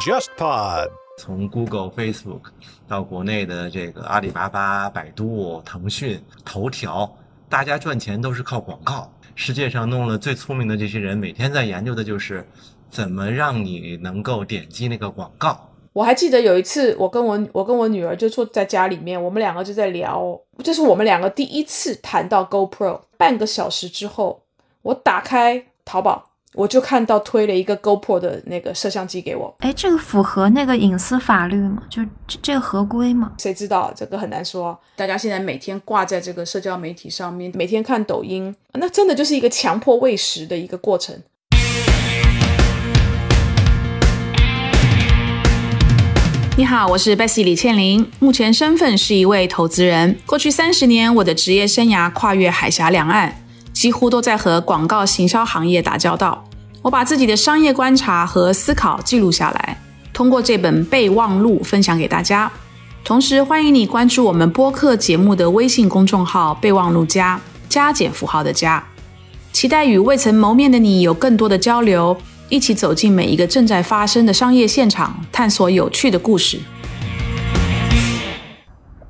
JustPod 从 Google、Facebook 到国内的这个阿里巴巴、百度、腾讯、头条，大家赚钱都是靠广告。世界上弄了最聪明的这些人，每天在研究的就是怎么让你能够点击那个广告。我还记得有一次，我跟我我跟我女儿就坐在家里面，我们两个就在聊，这是我们两个第一次谈到 GoPro。半个小时之后，我打开淘宝，我就看到推了一个 GoPro 的那个摄像机给我。哎，这个符合那个隐私法律吗？就这这个合规吗？谁知道这个很难说。大家现在每天挂在这个社交媒体上面，每天看抖音，那真的就是一个强迫喂食的一个过程。你好，我是 Bessy 李倩玲，目前身份是一位投资人。过去三十年，我的职业生涯跨越海峡两岸，几乎都在和广告行销行业打交道。我把自己的商业观察和思考记录下来，通过这本备忘录分享给大家。同时，欢迎你关注我们播客节目的微信公众号“备忘录加加减符号的加”，期待与未曾谋面的你有更多的交流。一起走进每一个正在发生的商业现场，探索有趣的故事。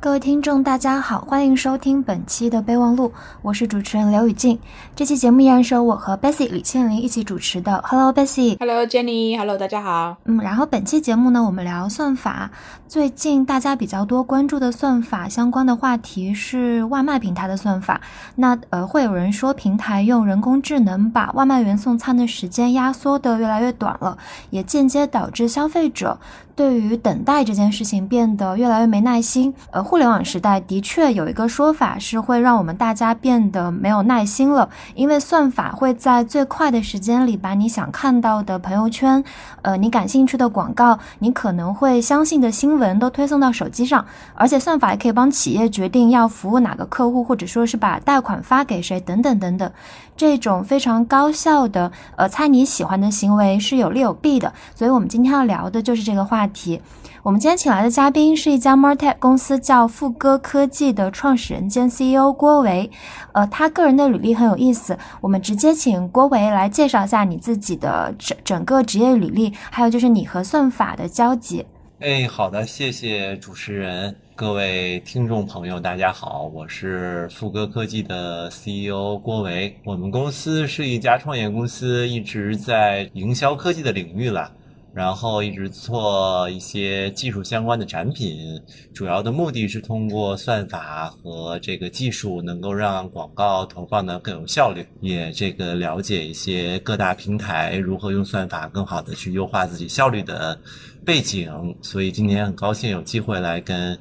各位听众，大家好，欢迎收听本期的备忘录，我是主持人刘雨静。这期节目依然是由我和 Bessy 李倩玲一起主持的。Hello Bessy，Hello Jenny，Hello 大家好。嗯，然后本期节目呢，我们聊算法。最近大家比较多关注的算法相关的话题是外卖平台的算法。那呃，会有人说平台用人工智能把外卖员送餐的时间压缩的越来越短了，也间接导致消费者。对于等待这件事情变得越来越没耐心。呃，互联网时代的确有一个说法是会让我们大家变得没有耐心了，因为算法会在最快的时间里把你想看到的朋友圈，呃，你感兴趣的广告，你可能会相信的新闻文都推送到手机上，而且算法也可以帮企业决定要服务哪个客户，或者说是把贷款发给谁等等等等。这种非常高效的呃猜你喜欢的行为是有利有弊的，所以我们今天要聊的就是这个话题。我们今天请来的嘉宾是一家 Martech 公司叫富哥科技的创始人兼 CEO 郭维，呃，他个人的履历很有意思，我们直接请郭维来介绍一下你自己的整整个职业履历，还有就是你和算法的交集。哎，好的，谢谢主持人。各位听众朋友，大家好，我是富哥科技的 CEO 郭维。我们公司是一家创业公司，一直在营销科技的领域了，然后一直做一些技术相关的产品，主要的目的是通过算法和这个技术，能够让广告投放的更有效率，也这个了解一些各大平台如何用算法更好的去优化自己效率的背景。所以今天很高兴有机会来跟。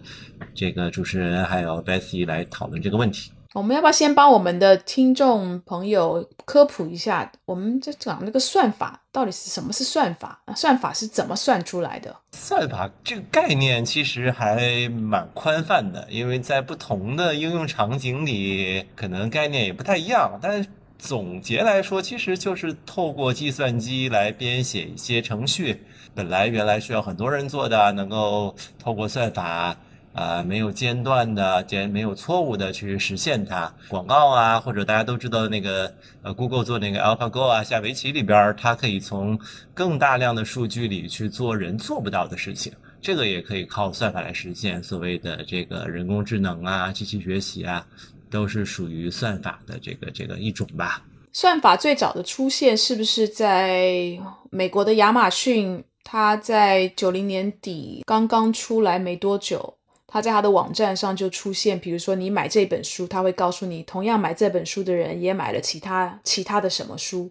这个主持人还有 Bessy 来讨论这个问题。我们要不要先帮我们的听众朋友科普一下？我们在讲那个算法到底是什么是算法？算法是怎么算出来的？算法这个概念其实还蛮宽泛的，因为在不同的应用场景里，可能概念也不太一样。但总结来说，其实就是透过计算机来编写一些程序，本来原来需要很多人做的，能够透过算法。呃，没有间断的，间没有错误的去实现它。广告啊，或者大家都知道那个呃，Google 做那个 AlphaGo 啊，下围棋里边，它可以从更大量的数据里去做人做不到的事情。这个也可以靠算法来实现。所谓的这个人工智能啊，机器学习啊，都是属于算法的这个这个一种吧。算法最早的出现是不是在美国的亚马逊？它在九零年底刚刚出来没多久。他在他的网站上就出现，比如说你买这本书，他会告诉你，同样买这本书的人也买了其他其他的什么书。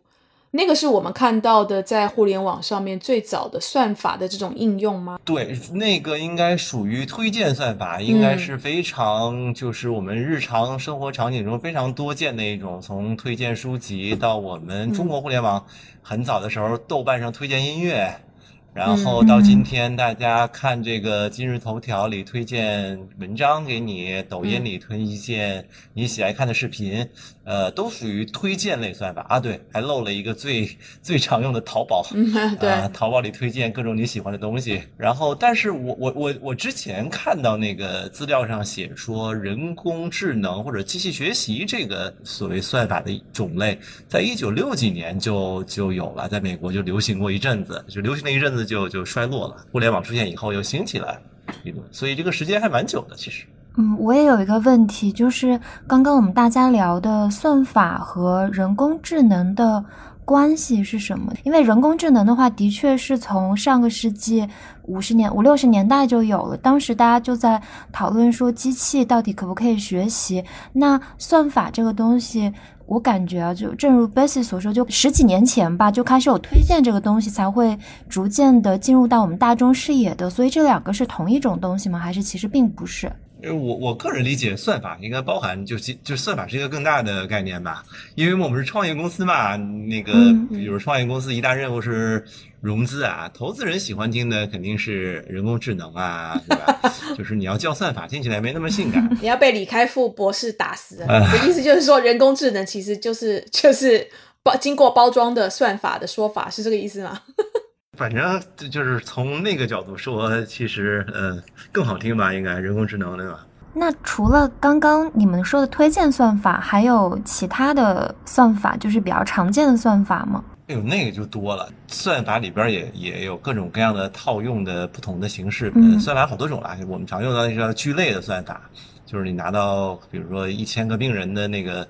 那个是我们看到的在互联网上面最早的算法的这种应用吗？对，那个应该属于推荐算法，应该是非常就是我们日常生活场景中非常多见的一种，从推荐书籍到我们中国互联网很早的时候，豆瓣上推荐音乐。然后到今天，大家看这个今日头条里推荐文章给你，抖音里推荐你喜爱看的视频，呃，都属于推荐类算法啊。对，还漏了一个最最常用的淘宝，对，淘宝里推荐各种你喜欢的东西。然后，但是我我我我之前看到那个资料上写说，人工智能或者机器学习这个所谓算法的种类，在一九六几年就就有了，在美国就流行过一阵子，就流行了一阵子。就就衰落了，互联网出现以后又兴起来，所以这个时间还蛮久的。其实，嗯，我也有一个问题，就是刚刚我们大家聊的算法和人工智能的关系是什么？因为人工智能的话，的确是从上个世纪五十年五六十年代就有了，当时大家就在讨论说机器到底可不可以学习。那算法这个东西。我感觉啊，就正如 Bessy 所说，就十几年前吧，就开始有推荐这个东西，才会逐渐的进入到我们大众视野的。所以这两个是同一种东西吗？还是其实并不是？我我个人理解，算法应该包含，就就算法是一个更大的概念吧。因为我们是创业公司嘛，那个比如创业公司一大任务是融资啊，投资人喜欢听的肯定是人工智能啊，对吧？就是你要叫算法，听起来没那么性感。你要被李开复博士打死的意思就是说，人工智能其实就是就是包经过包装的算法的说法，是这个意思吗？反正就是从那个角度说，其实呃更好听吧，应该人工智能对吧？那除了刚刚你们说的推荐算法，还有其他的算法，就是比较常见的算法吗？哎呦，那个就多了，算法里边也也有各种各样的套用的不同的形式。嗯，算法好多种啦，我们常用到那个聚类的算法，就是你拿到比如说一千个病人的那个。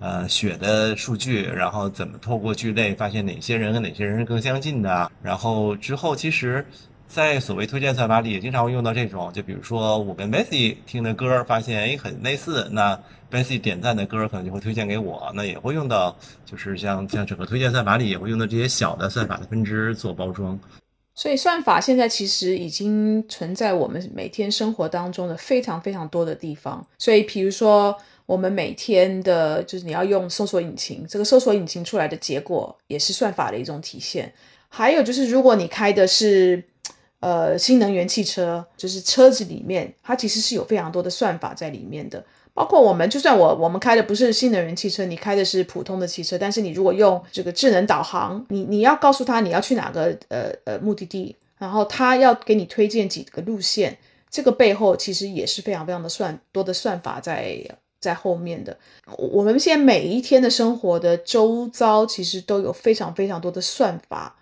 呃，血的数据，然后怎么透过聚类发现哪些人和哪些人是更相近的？然后之后，其实，在所谓推荐算法里也经常会用到这种，就比如说我跟 Bessy 听的歌发现哎很类似，那 Bessy 点赞的歌可能就会推荐给我，那也会用到，就是像像整个推荐算法里也会用到这些小的算法的分支做包装。所以算法现在其实已经存在我们每天生活当中的非常非常多的地方。所以，比如说。我们每天的，就是你要用搜索引擎，这个搜索引擎出来的结果也是算法的一种体现。还有就是，如果你开的是呃新能源汽车，就是车子里面它其实是有非常多的算法在里面的。包括我们，就算我我们开的不是新能源汽车，你开的是普通的汽车，但是你如果用这个智能导航，你你要告诉他你要去哪个呃呃目的地，然后他要给你推荐几个路线，这个背后其实也是非常非常的算多的算法在。在后面的，我们现在每一天的生活的周遭，其实都有非常非常多的算法，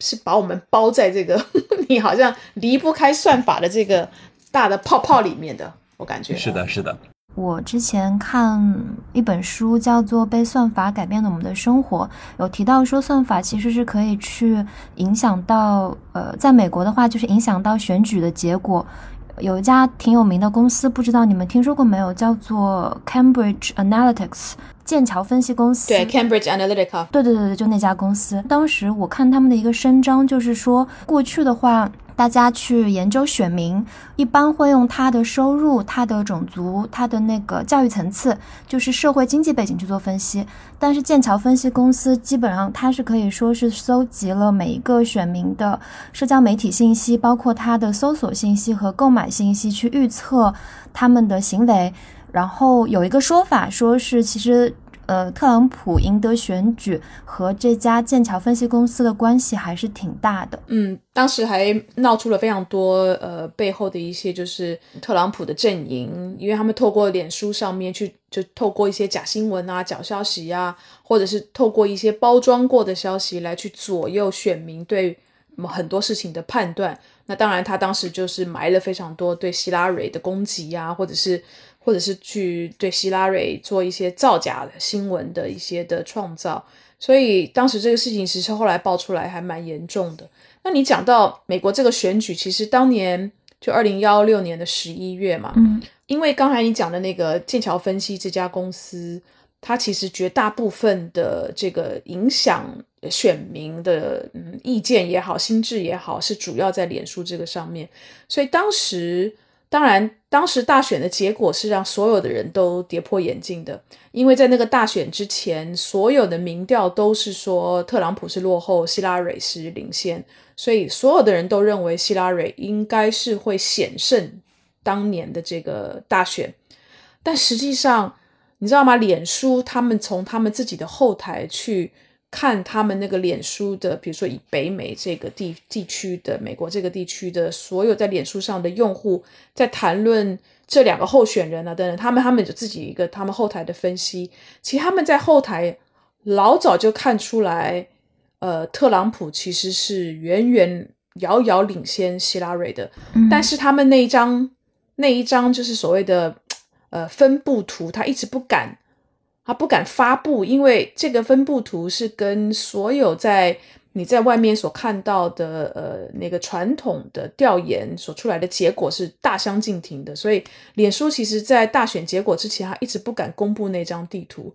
是把我们包在这个 你好像离不开算法的这个大的泡泡里面的。我感觉是的，是的。我之前看一本书，叫做《被算法改变了我们的生活》，有提到说算法其实是可以去影响到，呃，在美国的话，就是影响到选举的结果。有一家挺有名的公司，不知道你们听说过没有？叫做 Cambridge Analytics，剑桥分析公司。对，Cambridge Analytica。对对对对，就那家公司。当时我看他们的一个声张，就是说过去的话。大家去研究选民，一般会用他的收入、他的种族、他的那个教育层次，就是社会经济背景去做分析。但是剑桥分析公司基本上它是可以说是搜集了每一个选民的社交媒体信息，包括他的搜索信息和购买信息，去预测他们的行为。然后有一个说法，说是其实。呃，特朗普赢得选举和这家剑桥分析公司的关系还是挺大的。嗯，当时还闹出了非常多呃背后的一些就是特朗普的阵营，因为他们透过脸书上面去就透过一些假新闻啊、假消息啊，或者是透过一些包装过的消息来去左右选民对很多事情的判断。那当然，他当时就是埋了非常多对希拉蕊的攻击呀，或者是。或者是去对希拉蕊做一些造假的新闻的一些的创造，所以当时这个事情其实后来爆出来还蛮严重的。那你讲到美国这个选举，其实当年就二零幺六年的十一月嘛，嗯，因为刚才你讲的那个剑桥分析这家公司，它其实绝大部分的这个影响选民的嗯意见也好，心智也好，是主要在脸书这个上面，所以当时。当然，当时大选的结果是让所有的人都跌破眼镜的，因为在那个大选之前，所有的民调都是说特朗普是落后，希拉蕊是领先，所以所有的人都认为希拉蕊应该是会险胜当年的这个大选。但实际上，你知道吗？脸书他们从他们自己的后台去。看他们那个脸书的，比如说以北美这个地地区的美国这个地区的所有在脸书上的用户，在谈论这两个候选人啊等等，他们他们有自己一个他们后台的分析。其实他们在后台老早就看出来，呃，特朗普其实是远远遥遥领先希拉蕊的。但是他们那一张那一张就是所谓的呃分布图，他一直不敢。他不敢发布，因为这个分布图是跟所有在你在外面所看到的呃那个传统的调研所出来的结果是大相径庭的，所以脸书其实在大选结果之前，他一直不敢公布那张地图。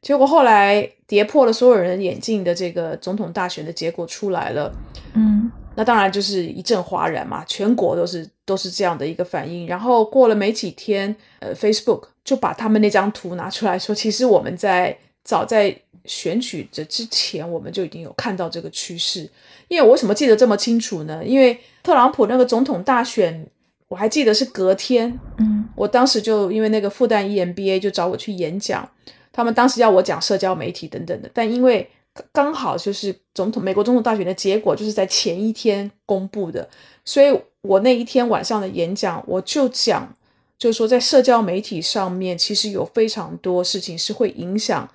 结果后来跌破了所有人眼镜的这个总统大选的结果出来了，嗯，那当然就是一阵哗然嘛，全国都是都是这样的一个反应。然后过了没几天，呃，Facebook。就把他们那张图拿出来说，其实我们在早在选举的之前，我们就已经有看到这个趋势。因为我为什么记得这么清楚呢？因为特朗普那个总统大选，我还记得是隔天，嗯，我当时就因为那个复旦 EMBA 就找我去演讲，他们当时要我讲社交媒体等等的，但因为刚好就是总统美国总统大选的结果就是在前一天公布的，所以我那一天晚上的演讲我就讲。就是说，在社交媒体上面，其实有非常多事情是会影响，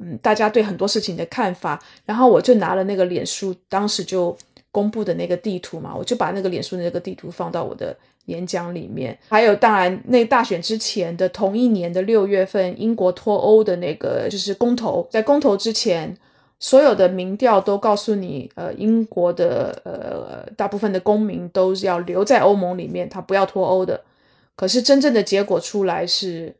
嗯，大家对很多事情的看法。然后我就拿了那个脸书当时就公布的那个地图嘛，我就把那个脸书那个地图放到我的演讲里面。还有，当然，那大选之前的同一年的六月份，英国脱欧的那个就是公投，在公投之前，所有的民调都告诉你，呃，英国的呃大部分的公民都是要留在欧盟里面，他不要脱欧的。可是真正的结果出来是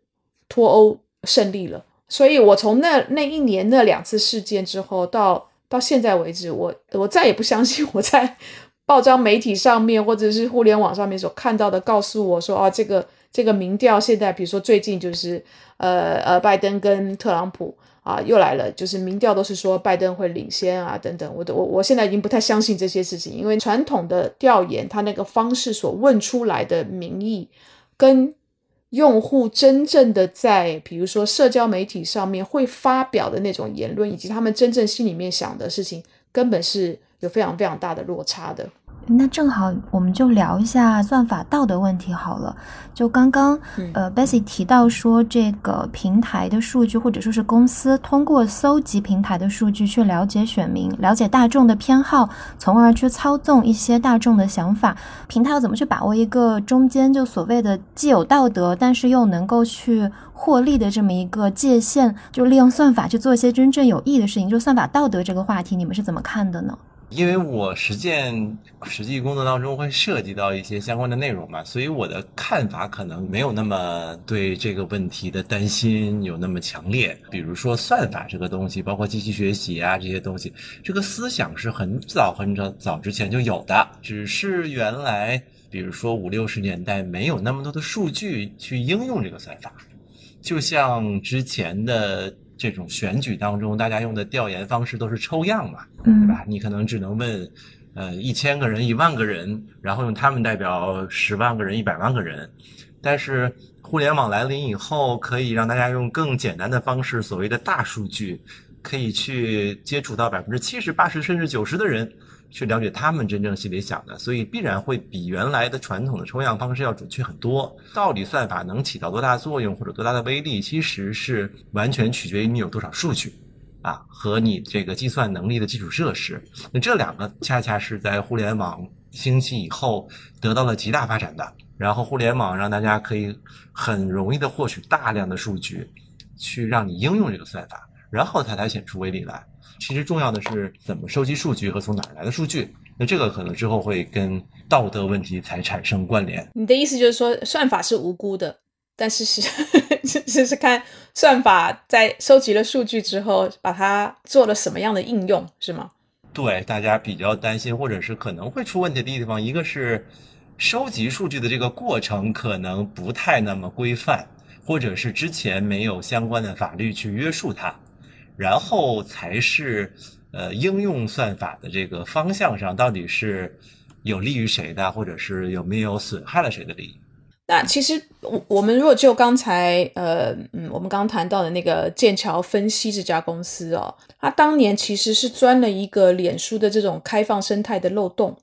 脱欧胜利了，所以我从那那一年那两次事件之后到到现在为止，我我再也不相信我在报章媒体上面或者是互联网上面所看到的，告诉我说啊，这个这个民调现在比如说最近就是呃呃拜登跟特朗普啊又来了，就是民调都是说拜登会领先啊等等，我我我现在已经不太相信这些事情，因为传统的调研它那个方式所问出来的民意。跟用户真正的在，比如说社交媒体上面会发表的那种言论，以及他们真正心里面想的事情，根本是有非常非常大的落差的。那正好，我们就聊一下算法道德问题好了。就刚刚，呃，Bessy 提到说，这个平台的数据，或者说是公司通过搜集平台的数据去了解选民、了解大众的偏好，从而去操纵一些大众的想法。平台要怎么去把握一个中间就所谓的既有道德，但是又能够去获利的这么一个界限？就利用算法去做一些真正有益的事情。就算法道德这个话题，你们是怎么看的呢？因为我实践实际工作当中会涉及到一些相关的内容嘛，所以我的看法可能没有那么对这个问题的担心有那么强烈。比如说算法这个东西，包括机器学习啊这些东西，这个思想是很早很早早之前就有的，只是原来比如说五六十年代没有那么多的数据去应用这个算法，就像之前的。这种选举当中，大家用的调研方式都是抽样嘛，对吧？你可能只能问，呃，一千个人、一万个人，然后用他们代表十万个人、一百万个人。但是互联网来临以后，可以让大家用更简单的方式，所谓的大数据，可以去接触到百分之七十、八十甚至九十的人。去了解他们真正心里想的，所以必然会比原来的传统的抽样方式要准确很多。到底算法能起到多大作用或者多大的威力，其实是完全取决于你有多少数据，啊，和你这个计算能力的基础设施。那这两个恰恰是在互联网兴起以后得到了极大发展的。然后互联网让大家可以很容易的获取大量的数据，去让你应用这个算法，然后它才显出威力来。其实重要的是怎么收集数据和从哪儿来的数据，那这个可能之后会跟道德问题才产生关联。你的意思就是说，算法是无辜的，但是是 是是看算法在收集了数据之后，把它做了什么样的应用，是吗？对，大家比较担心或者是可能会出问题的地方，一个是收集数据的这个过程可能不太那么规范，或者是之前没有相关的法律去约束它，然后才是呃应用算法的这个方向上到底是有利于谁的，或者是有没有损害了谁的利益。那其实我我们如果就刚才呃嗯，我们刚谈到的那个剑桥分析这家公司哦，它当年其实是钻了一个脸书的这种开放生态的漏洞，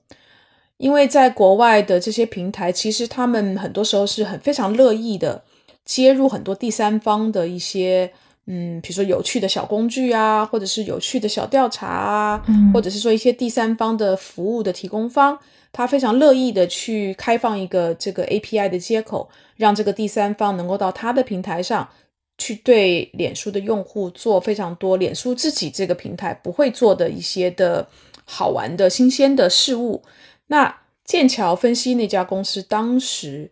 因为在国外的这些平台，其实他们很多时候是很非常乐意的接入很多第三方的一些嗯，比如说有趣的小工具啊，或者是有趣的小调查啊，或者是说一些第三方的服务的提供方。他非常乐意的去开放一个这个 API 的接口，让这个第三方能够到他的平台上去对脸书的用户做非常多脸书自己这个平台不会做的一些的好玩的新鲜的事物。那剑桥分析那家公司当时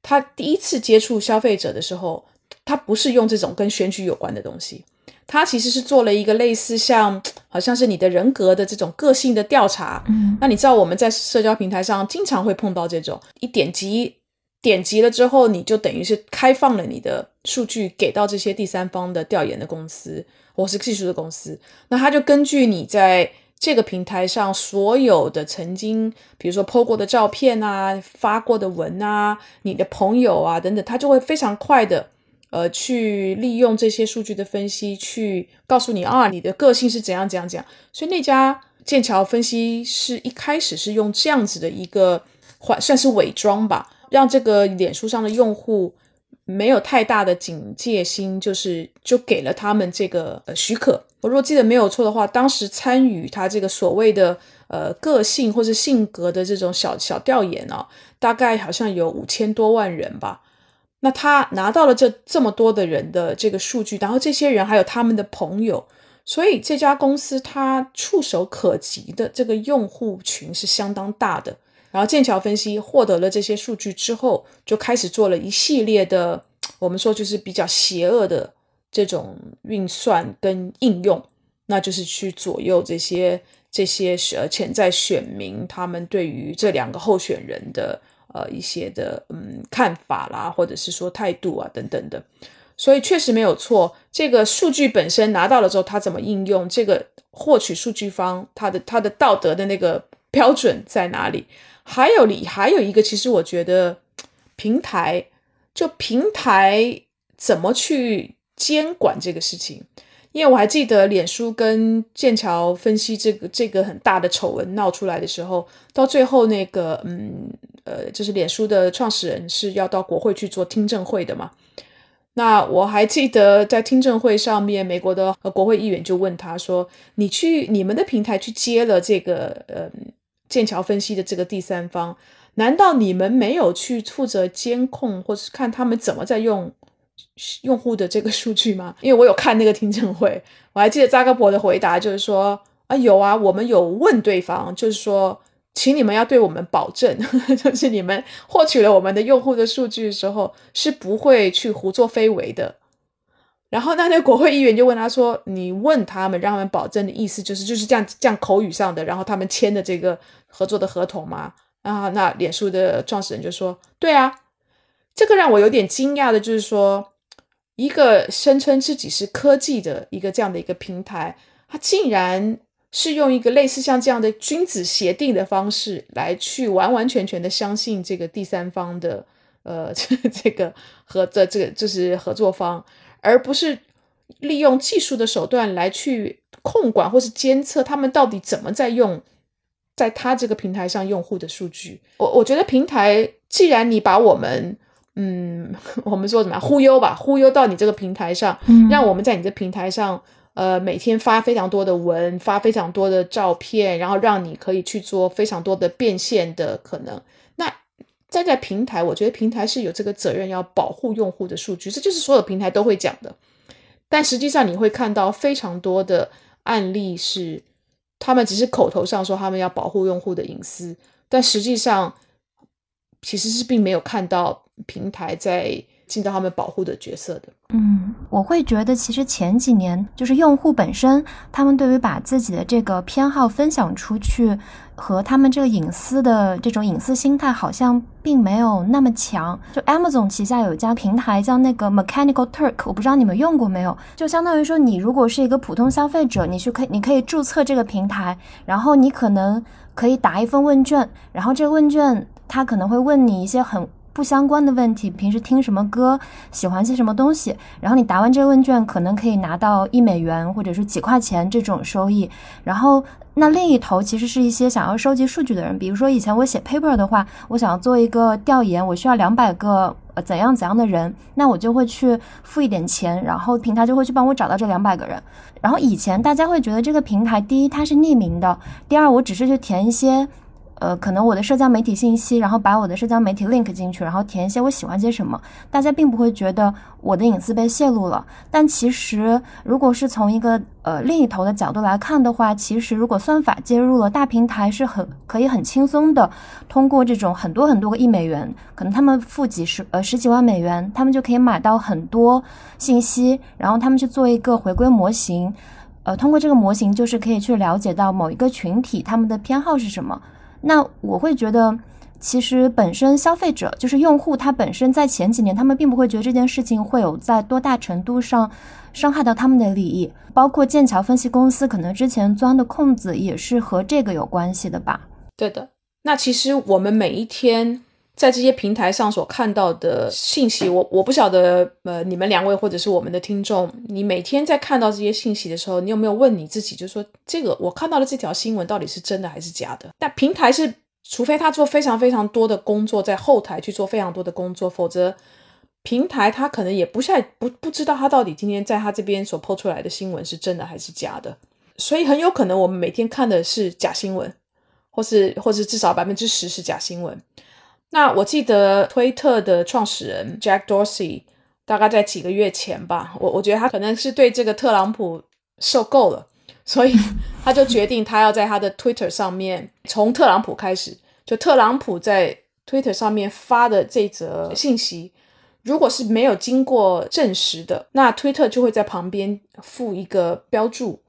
他第一次接触消费者的时候，他不是用这种跟选举有关的东西。他其实是做了一个类似像，好像是你的人格的这种个性的调查。嗯，那你知道我们在社交平台上经常会碰到这种，一点击点击了之后，你就等于是开放了你的数据给到这些第三方的调研的公司或是技术的公司。那他就根据你在这个平台上所有的曾经，比如说 PO 过的照片啊、发过的文啊、你的朋友啊等等，他就会非常快的。呃，去利用这些数据的分析，去告诉你啊，你的个性是怎样怎样怎样。所以那家剑桥分析是一开始是用这样子的一个，算是伪装吧，让这个脸书上的用户没有太大的警戒心，就是就给了他们这个呃许可。我如果记得没有错的话，当时参与他这个所谓的呃个性或者性格的这种小小调研啊，大概好像有五千多万人吧。那他拿到了这这么多的人的这个数据，然后这些人还有他们的朋友，所以这家公司它触手可及的这个用户群是相当大的。然后剑桥分析获得了这些数据之后，就开始做了一系列的，我们说就是比较邪恶的这种运算跟应用，那就是去左右这些这些呃潜在选民他们对于这两个候选人的。呃，一些的嗯看法啦，或者是说态度啊等等的，所以确实没有错。这个数据本身拿到了之后，它怎么应用？这个获取数据方他的他的道德的那个标准在哪里？还有你还有一个，其实我觉得平台就平台怎么去监管这个事情？因为我还记得脸书跟剑桥分析这个这个很大的丑闻闹出来的时候，到最后那个嗯。呃，就是脸书的创始人是要到国会去做听证会的嘛？那我还记得在听证会上面，美国的国会议员就问他说：“你去你们的平台去接了这个呃剑桥分析的这个第三方，难道你们没有去负责监控或是看他们怎么在用用户的这个数据吗？”因为我有看那个听证会，我还记得扎克伯的回答就是说：“啊，有啊，我们有问对方，就是说。”请你们要对我们保证，就是你们获取了我们的用户的数据的时候，是不会去胡作非为的。然后，那那国会议员就问他说：“你问他们，让他们保证的意思就是就是这样这样口语上的，然后他们签的这个合作的合同吗？”啊，那脸书的创始人就说：“对啊，这个让我有点惊讶的，就是说，一个声称自己是科技的一个这样的一个平台，它竟然。”是用一个类似像这样的君子协定的方式来去完完全全的相信这个第三方的呃 这个合的这个就是合作方，而不是利用技术的手段来去控管或是监测他们到底怎么在用在他这个平台上用户的数据。我我觉得平台既然你把我们嗯 我们说什么忽悠吧，忽悠到你这个平台上，让我们在你这平台上。呃，每天发非常多的文，发非常多的照片，然后让你可以去做非常多的变现的可能。那站在平台，我觉得平台是有这个责任要保护用户的数据，这就是所有平台都会讲的。但实际上，你会看到非常多的案例是，他们只是口头上说他们要保护用户的隐私，但实际上其实是并没有看到平台在。尽到他们保护的角色的。嗯，我会觉得其实前几年就是用户本身，他们对于把自己的这个偏好分享出去。和他们这个隐私的这种隐私心态好像并没有那么强。就 Amazon 旗下有一家平台叫那个 Mechanical Turk，我不知道你们用过没有？就相当于说，你如果是一个普通消费者，你去可你可以注册这个平台，然后你可能可以答一份问卷，然后这个问卷它可能会问你一些很不相关的问题，平时听什么歌，喜欢些什么东西，然后你答完这个问卷，可能可以拿到一美元或者是几块钱这种收益，然后。那另一头其实是一些想要收集数据的人，比如说以前我写 paper 的话，我想要做一个调研，我需要两百个呃怎样怎样的人，那我就会去付一点钱，然后平台就会去帮我找到这两百个人。然后以前大家会觉得这个平台，第一它是匿名的，第二我只是去填一些。呃，可能我的社交媒体信息，然后把我的社交媒体 link 进去，然后填一些我喜欢些什么，大家并不会觉得我的隐私被泄露了。但其实，如果是从一个呃另一头的角度来看的话，其实如果算法介入了，大平台是很可以很轻松的通过这种很多很多个亿美元，可能他们付几十呃十几万美元，他们就可以买到很多信息，然后他们去做一个回归模型，呃，通过这个模型就是可以去了解到某一个群体他们的偏好是什么。那我会觉得，其实本身消费者就是用户，他本身在前几年，他们并不会觉得这件事情会有在多大程度上伤害到他们的利益。包括剑桥分析公司可能之前钻的空子也是和这个有关系的吧？对的。那其实我们每一天在这些平台上所看到的信息，我我不晓得，呃，你们两位或者是我们的听众，你每天在看到这些信息的时候，你有没有问你自己，就是说这个我看到的这条新闻到底是真的还是假的？但平台是，除非他做非常非常多的工作，在后台去做非常多的工作，否则平台他可能也不太不不知道他到底今天在他这边所抛出来的新闻是真的还是假的，所以很有可能我们每天看的是假新闻，或是或是至少百分之十是假新闻。那我记得推特的创始人 Jack Dorsey 大概在几个月前吧，我我觉得他可能是对这个特朗普受够了，所以 他就决定他要在他的 Twitter 上面从特朗普开始，就特朗普在 Twitter 上面发的这则信息，如果是没有经过证实的，那 Twitter 就会在旁边附一个标注。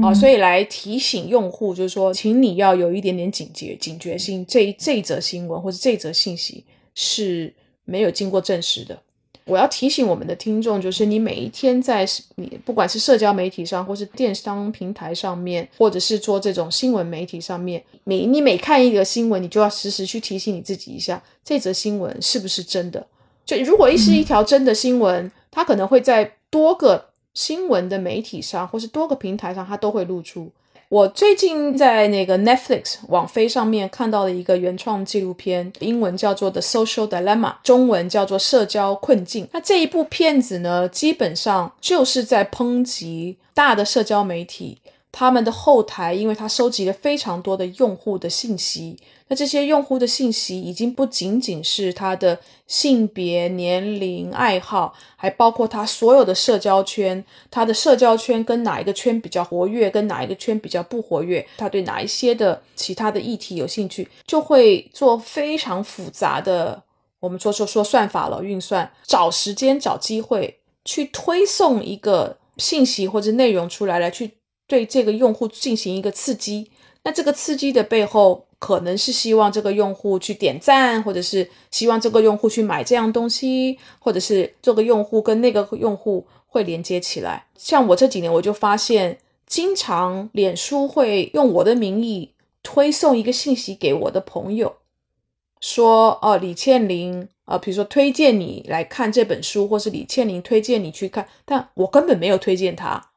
啊，所以来提醒用户，就是说，请你要有一点点警觉、警觉性。这这一则新闻或者这则信息是没有经过证实的。我要提醒我们的听众，就是你每一天在你不管是社交媒体上，或是电商平台上面，或者是做这种新闻媒体上面，每你每看一个新闻，你就要时时去提醒你自己一下，这则新闻是不是真的。就如果一是一条真的新闻，它可能会在多个。新闻的媒体上，或是多个平台上，它都会露出。我最近在那个 Netflix 网飞上面看到了一个原创纪录片，英文叫做《The Social Dilemma》，中文叫做《社交困境》。那这一部片子呢，基本上就是在抨击大的社交媒体。他们的后台，因为它收集了非常多的用户的信息，那这些用户的信息已经不仅仅是他的性别、年龄、爱好，还包括他所有的社交圈，他的社交圈跟哪一个圈比较活跃，跟哪一个圈比较不活跃，他对哪一些的其他的议题有兴趣，就会做非常复杂的，我们说说说算法了，运算，找时间找机会去推送一个信息或者内容出来，来去。对这个用户进行一个刺激，那这个刺激的背后可能是希望这个用户去点赞，或者是希望这个用户去买这样东西，或者是这个用户跟那个用户会连接起来。像我这几年我就发现，经常脸书会用我的名义推送一个信息给我的朋友，说哦，李倩玲啊，比如说推荐你来看这本书，或是李倩玲推荐你去看，但我根本没有推荐他。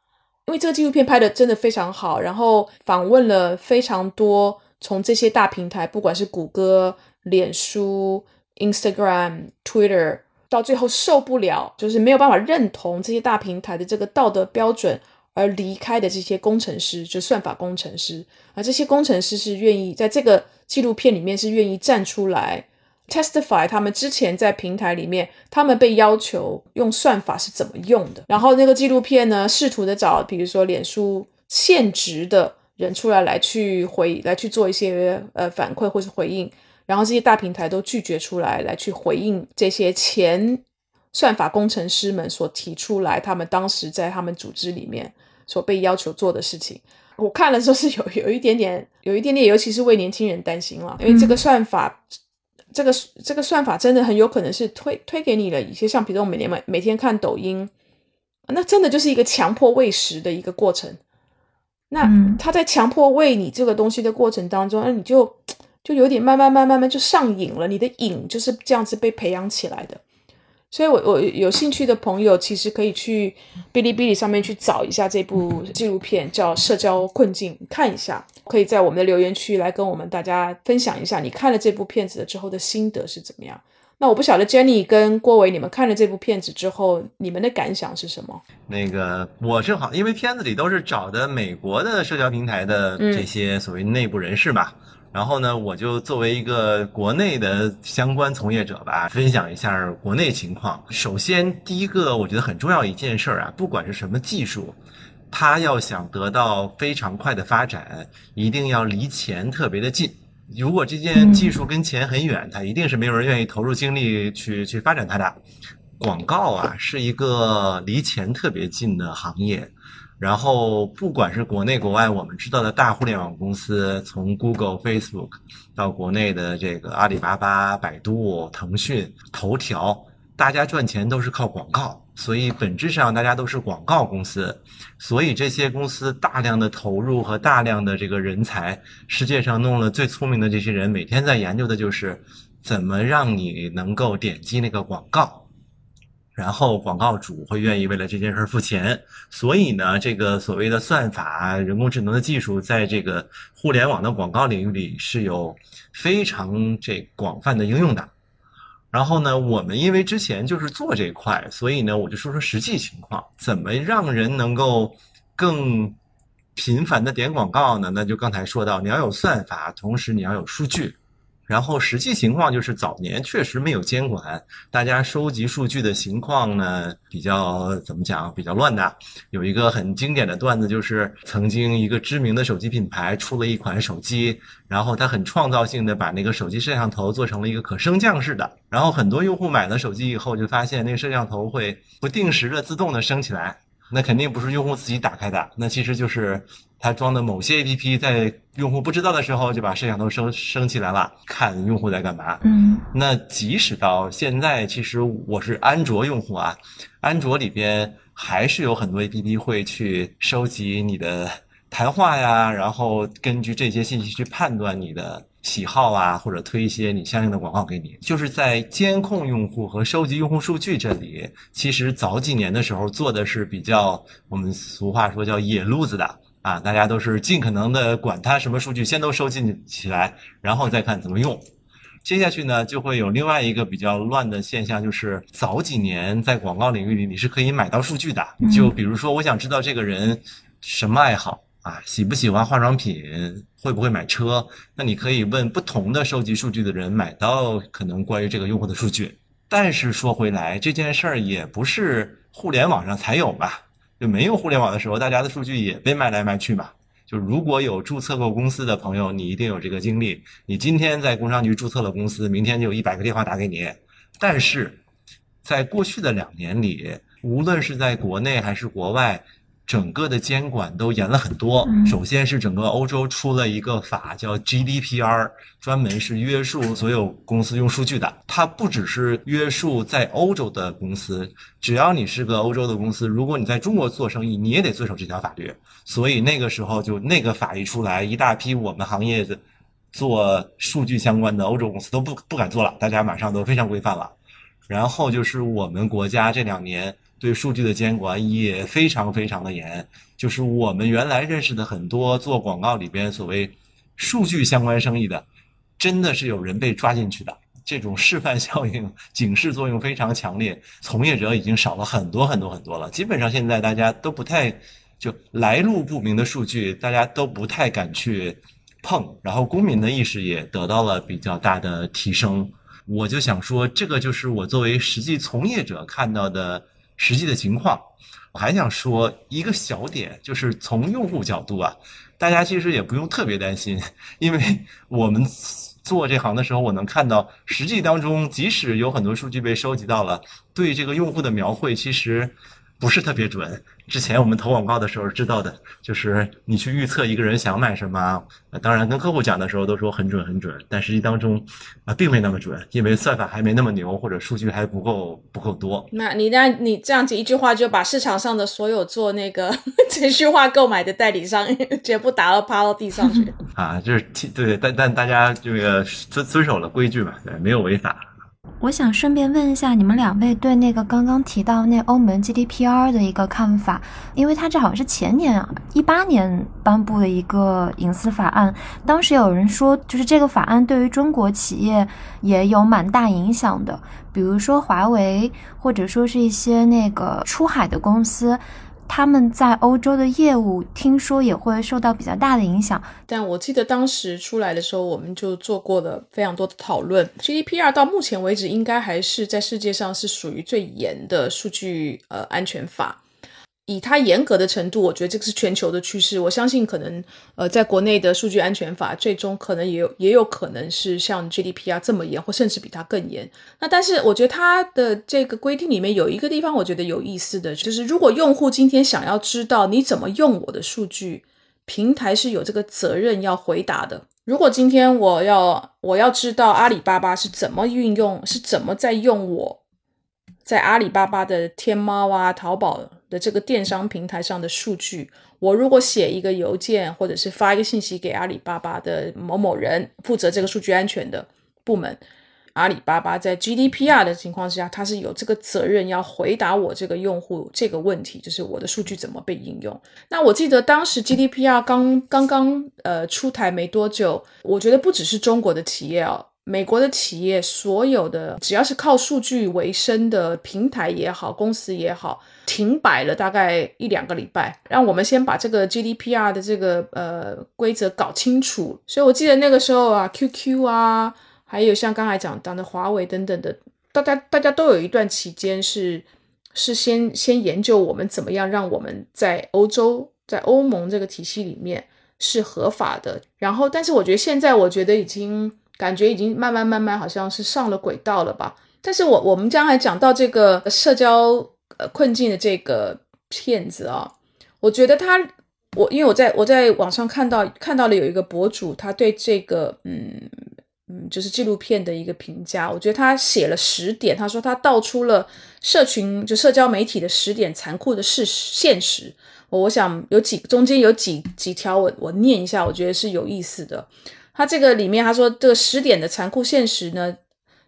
因为这个纪录片拍的真的非常好，然后访问了非常多从这些大平台，不管是谷歌、脸书、Instagram、Twitter，到最后受不了，就是没有办法认同这些大平台的这个道德标准而离开的这些工程师，就算法工程师，而这些工程师是愿意在这个纪录片里面是愿意站出来。Testify，他们之前在平台里面，他们被要求用算法是怎么用的。然后那个纪录片呢，试图的找，比如说脸书现职的人出来来去回来去做一些呃反馈或是回应。然后这些大平台都拒绝出来来去回应这些前算法工程师们所提出来，他们当时在他们组织里面所被要求做的事情。我看了之后是有有一点点，有一点点，尤其是为年轻人担心了，因为这个算法，这个这个算法真的很有可能是推推给你了一些，像比如我每年每每天看抖音，那真的就是一个强迫喂食的一个过程。那他在强迫喂你这个东西的过程当中，那你就就有点慢慢慢慢慢就上瘾了，你的瘾就是这样子被培养起来的。所以，我我有兴趣的朋友，其实可以去哔哩哔哩上面去找一下这部纪录片，叫《社交困境》，看一下。可以在我们的留言区来跟我们大家分享一下，你看了这部片子了之后的心得是怎么样？那我不晓得 Jenny 跟郭伟，你们看了这部片子之后，你们的感想是什么？那个，我正好，因为片子里都是找的美国的社交平台的这些所谓内部人士吧。然后呢，我就作为一个国内的相关从业者吧，分享一下国内情况。首先，第一个我觉得很重要一件事儿啊，不管是什么技术，它要想得到非常快的发展，一定要离钱特别的近。如果这件技术跟钱很远，它一定是没有人愿意投入精力去去发展它的。广告啊，是一个离钱特别近的行业。然后，不管是国内国外，我们知道的大互联网公司，从 Google、Facebook 到国内的这个阿里巴巴、百度、腾讯、头条，大家赚钱都是靠广告，所以本质上大家都是广告公司。所以这些公司大量的投入和大量的这个人才，世界上弄了最聪明的这些人，每天在研究的就是怎么让你能够点击那个广告。然后广告主会愿意为了这件事儿付钱，所以呢，这个所谓的算法、人工智能的技术，在这个互联网的广告领域里是有非常这广泛的应用的。然后呢，我们因为之前就是做这块，所以呢，我就说说实际情况，怎么让人能够更频繁的点广告呢？那就刚才说到，你要有算法，同时你要有数据。然后实际情况就是早年确实没有监管，大家收集数据的情况呢比较怎么讲比较乱的。有一个很经典的段子，就是曾经一个知名的手机品牌出了一款手机，然后它很创造性的把那个手机摄像头做成了一个可升降式的，然后很多用户买了手机以后就发现那个摄像头会不定时的自动的升起来。那肯定不是用户自己打开的，那其实就是他装的某些 APP 在用户不知道的时候就把摄像头升升起来了，看用户在干嘛。嗯，那即使到现在，其实我是安卓用户啊，安卓里边还是有很多 APP 会去收集你的谈话呀，然后根据这些信息去判断你的。喜好啊，或者推一些你相应的广告给你，就是在监控用户和收集用户数据这里，其实早几年的时候做的是比较，我们俗话说叫野路子的啊，大家都是尽可能的管它什么数据，先都收集起来，然后再看怎么用。接下去呢，就会有另外一个比较乱的现象，就是早几年在广告领域里，你是可以买到数据的，就比如说我想知道这个人什么爱好。啊，喜不喜欢化妆品？会不会买车？那你可以问不同的收集数据的人，买到可能关于这个用户的数据。但是说回来，这件事儿也不是互联网上才有吧？就没有互联网的时候，大家的数据也被卖来卖去嘛。就如果有注册过公司的朋友，你一定有这个经历。你今天在工商局注册了公司，明天就有一百个电话打给你。但是在过去的两年里，无论是在国内还是国外。整个的监管都严了很多。首先是整个欧洲出了一个法，叫 GDPR，专门是约束所有公司用数据的。它不只是约束在欧洲的公司，只要你是个欧洲的公司，如果你在中国做生意，你也得遵守这条法律。所以那个时候就那个法一出来，一大批我们行业的做数据相关的欧洲公司都不不敢做了，大家马上都非常规范了。然后就是我们国家这两年。对数据的监管也非常非常的严，就是我们原来认识的很多做广告里边所谓数据相关生意的，真的是有人被抓进去的，这种示范效应、警示作用非常强烈，从业者已经少了很多很多很多了。基本上现在大家都不太就来路不明的数据，大家都不太敢去碰，然后公民的意识也得到了比较大的提升。我就想说，这个就是我作为实际从业者看到的。实际的情况，我还想说一个小点，就是从用户角度啊，大家其实也不用特别担心，因为我们做这行的时候，我能看到实际当中，即使有很多数据被收集到了，对这个用户的描绘其实。不是特别准。之前我们投广告的时候知道的，就是你去预测一个人想买什么，当然跟客户讲的时候都说很准很准，但实际当中啊并没那么准，因为算法还没那么牛，或者数据还不够不够多。那你那你这样子一句话就把市场上的所有做那个 程序化购买的代理商全部打到趴到地上去 啊，就是对，但但大家这个遵遵守了规矩嘛，对，没有违法。我想顺便问一下，你们两位对那个刚刚提到那欧盟 GDPR 的一个看法，因为它这好像是前年啊，一八年颁布的一个隐私法案，当时有人说，就是这个法案对于中国企业也有蛮大影响的，比如说华为，或者说是一些那个出海的公司。他们在欧洲的业务听说也会受到比较大的影响，但我记得当时出来的时候，我们就做过了非常多的讨论。GDPR 到目前为止，应该还是在世界上是属于最严的数据呃安全法。以它严格的程度，我觉得这个是全球的趋势。我相信可能，呃，在国内的数据安全法最终可能也有也有可能是像 GDPR 这么严，或甚至比它更严。那但是我觉得它的这个规定里面有一个地方，我觉得有意思的就是，如果用户今天想要知道你怎么用我的数据，平台是有这个责任要回答的。如果今天我要我要知道阿里巴巴是怎么运用，是怎么在用我在阿里巴巴的天猫啊、淘宝。的这个电商平台上的数据，我如果写一个邮件，或者是发一个信息给阿里巴巴的某某人，负责这个数据安全的部门，阿里巴巴在 GDPR 的情况之下，它是有这个责任要回答我这个用户这个问题，就是我的数据怎么被应用。那我记得当时 GDPR 刚刚刚呃出台没多久，我觉得不只是中国的企业哦。美国的企业，所有的只要是靠数据为生的平台也好，公司也好，停摆了大概一两个礼拜，让我们先把这个 GDPR 的这个呃规则搞清楚。所以我记得那个时候啊，QQ 啊，还有像刚才讲到的华为等等的，大家大家都有一段期间是是先先研究我们怎么样让我们在欧洲在欧盟这个体系里面是合法的。然后，但是我觉得现在我觉得已经。感觉已经慢慢慢慢好像是上了轨道了吧？但是我我们将来讲到这个社交呃困境的这个骗子啊，我觉得他我因为我在我在网上看到看到了有一个博主，他对这个嗯嗯就是纪录片的一个评价，我觉得他写了十点，他说他道出了社群就社交媒体的十点残酷的事实现实。我我想有几中间有几几条我我念一下，我觉得是有意思的。他这个里面他说这个十点的残酷现实呢，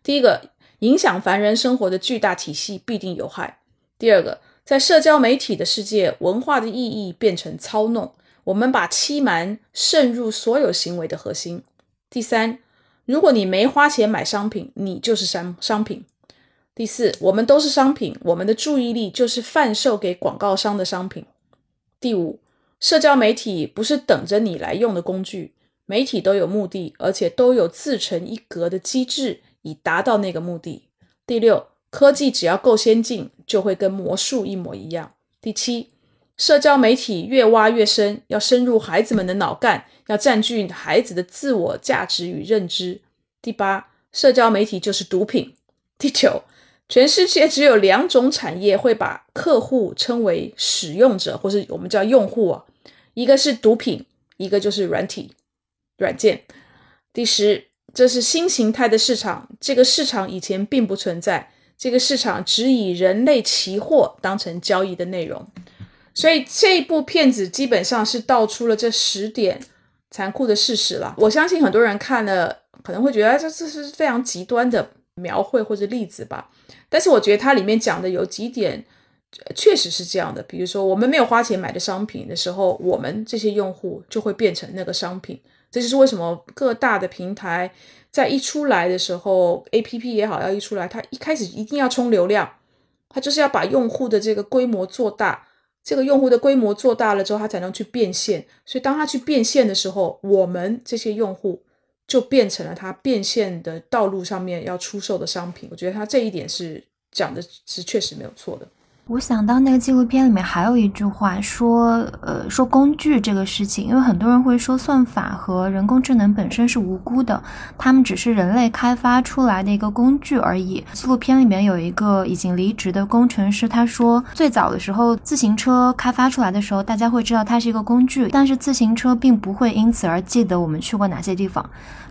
第一个影响凡人生活的巨大体系必定有害。第二个，在社交媒体的世界，文化的意义变成操弄，我们把欺瞒渗入所有行为的核心。第三，如果你没花钱买商品，你就是商商品。第四，我们都是商品，我们的注意力就是贩售给广告商的商品。第五，社交媒体不是等着你来用的工具。媒体都有目的，而且都有自成一格的机制，以达到那个目的。第六，科技只要够先进，就会跟魔术一模一样。第七，社交媒体越挖越深，要深入孩子们的脑干，要占据孩子的自我价值与认知。第八，社交媒体就是毒品。第九，全世界只有两种产业会把客户称为使用者，或是我们叫用户啊，一个是毒品，一个就是软体。软件，第十，这是新形态的市场。这个市场以前并不存在，这个市场只以人类期货当成交易的内容。所以这部片子基本上是道出了这十点残酷的事实了。我相信很多人看了可能会觉得这这是非常极端的描绘或者例子吧。但是我觉得它里面讲的有几点确实是这样的。比如说，我们没有花钱买的商品的时候，我们这些用户就会变成那个商品。这就是为什么各大的平台在一出来的时候，A P P 也好，要一出来，它一开始一定要冲流量，它就是要把用户的这个规模做大。这个用户的规模做大了之后，它才能去变现。所以，当它去变现的时候，我们这些用户就变成了它变现的道路上面要出售的商品。我觉得它这一点是讲的是确实没有错的。我想到那个纪录片里面还有一句话说，呃，说工具这个事情，因为很多人会说算法和人工智能本身是无辜的，他们只是人类开发出来的一个工具而已。纪录片里面有一个已经离职的工程师，他说，最早的时候自行车开发出来的时候，大家会知道它是一个工具，但是自行车并不会因此而记得我们去过哪些地方。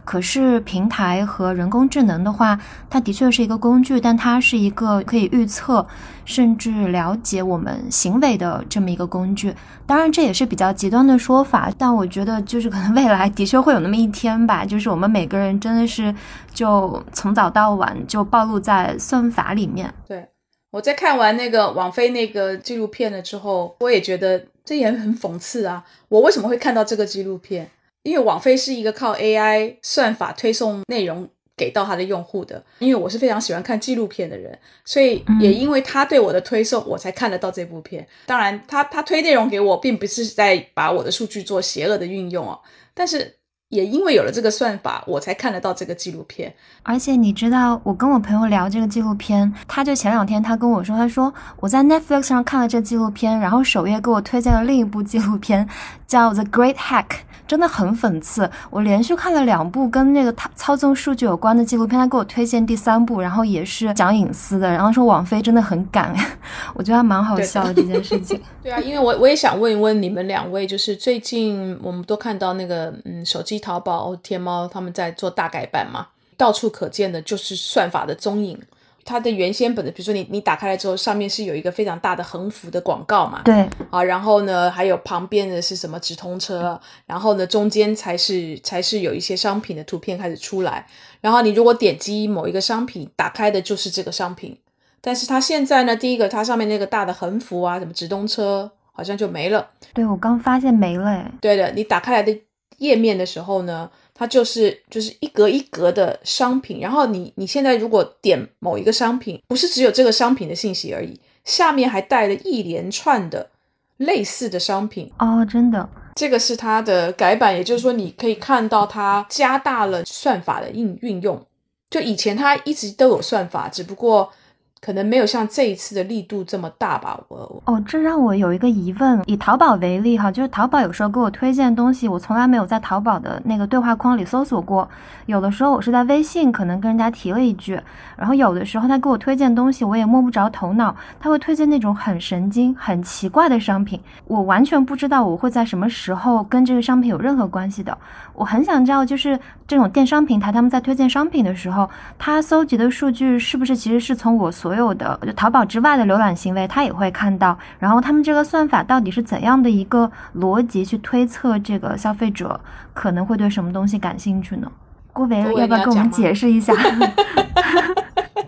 可是平台和人工智能的话，它的确是一个工具，但它是一个可以预测甚至了解我们行为的这么一个工具。当然，这也是比较极端的说法，但我觉得就是可能未来的确会有那么一天吧，就是我们每个人真的是就从早到晚就暴露在算法里面。对，我在看完那个网飞那个纪录片了之后，我也觉得这也很讽刺啊！我为什么会看到这个纪录片？因为网飞是一个靠 AI 算法推送内容给到他的用户的，因为我是非常喜欢看纪录片的人，所以也因为他对我的推送，我才看得到这部片。当然，他他推内容给我，并不是在把我的数据做邪恶的运用哦，但是也因为有了这个算法，我才看得到这个纪录片。而且你知道，我跟我朋友聊这个纪录片，他就前两天他跟我说，他说我在 Netflix 上看了这纪录片，然后首页给我推荐了另一部纪录片，叫 The Great Hack。真的很讽刺。我连续看了两部跟那个操操纵数据有关的纪录片，他给我推荐第三部，然后也是讲隐私的，然后说网飞真的很敢，我觉得还蛮好笑的这件事情。对啊，因为我我也想问一问你们两位，就是最近我们都看到那个嗯，手机淘宝、天猫他们在做大改版嘛，到处可见的就是算法的踪影。它的原先本的，比如说你你打开来之后，上面是有一个非常大的横幅的广告嘛？对啊，然后呢，还有旁边的是什么直通车，然后呢，中间才是才是有一些商品的图片开始出来。然后你如果点击某一个商品，打开的就是这个商品。但是它现在呢，第一个它上面那个大的横幅啊，什么直通车好像就没了。对我刚发现没了，哎，对的，你打开来的页面的时候呢？它就是就是一格一格的商品，然后你你现在如果点某一个商品，不是只有这个商品的信息而已，下面还带了一连串的类似的商品。哦，真的，这个是它的改版，也就是说你可以看到它加大了算法的应运用，就以前它一直都有算法，只不过。可能没有像这一次的力度这么大吧，我哦，这让我有一个疑问。以淘宝为例哈，就是淘宝有时候给我推荐东西，我从来没有在淘宝的那个对话框里搜索过。有的时候我是在微信可能跟人家提了一句，然后有的时候他给我推荐东西，我也摸不着头脑，他会推荐那种很神经、很奇怪的商品，我完全不知道我会在什么时候跟这个商品有任何关系的。我很想知道，就是这种电商平台他们在推荐商品的时候，他搜集的数据是不是其实是从我所有的就淘宝之外的浏览行为，他也会看到。然后他们这个算法到底是怎样的一个逻辑去推测这个消费者可能会对什么东西感兴趣呢？郭维要不要跟我们解释一下？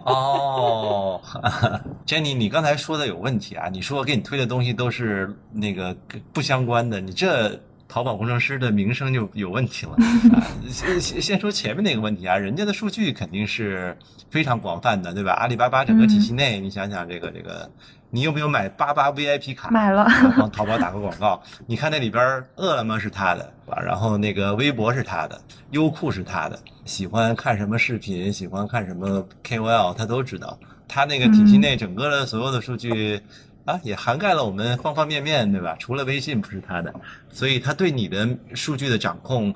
哦，Jenny，你刚才说的有问题啊！你说给你推的东西都是那个不相关的，你这。淘宝工程师的名声就有问题了 啊！先先先说前面那个问题啊，人家的数据肯定是非常广泛的，对吧？阿里巴巴整个体系内，你想想这个这个，你有没有买八八 VIP 卡？买了。帮淘宝打个广告，你看那里边，饿了么是他的，然后那个微博是他的，优酷是他的，喜欢看什么视频，喜欢看什么 KOL，他都知道。他那个体系内整个的所有的数据。啊，也涵盖了我们方方面面，对吧？除了微信不是他的，所以他对你的数据的掌控，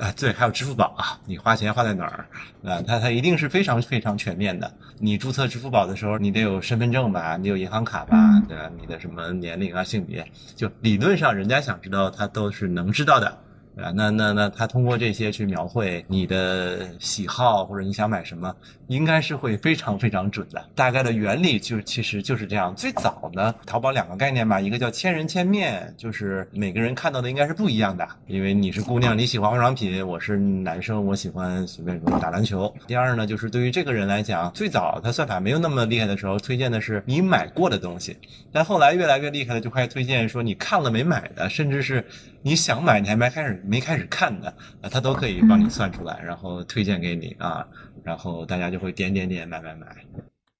啊，对，还有支付宝啊，你花钱花在哪儿啊？他他一定是非常非常全面的。你注册支付宝的时候，你得有身份证吧？你有银行卡吧？对吧？你的什么年龄啊、性别，就理论上人家想知道，他都是能知道的。啊，那那那他通过这些去描绘你的喜好或者你想买什么，应该是会非常非常准的。大概的原理就其实就是这样。最早呢，淘宝两个概念吧，一个叫千人千面，就是每个人看到的应该是不一样的，因为你是姑娘，你喜欢化妆品；我是男生，我喜欢随便说打篮球。第二呢，就是对于这个人来讲，最早他算法没有那么厉害的时候，推荐的是你买过的东西，但后来越来越厉害的，就开始推荐说你看了没买的，甚至是。你想买，你还没开始没开始看的，啊，他都可以帮你算出来，然后推荐给你啊，然后大家就会点点点买买买。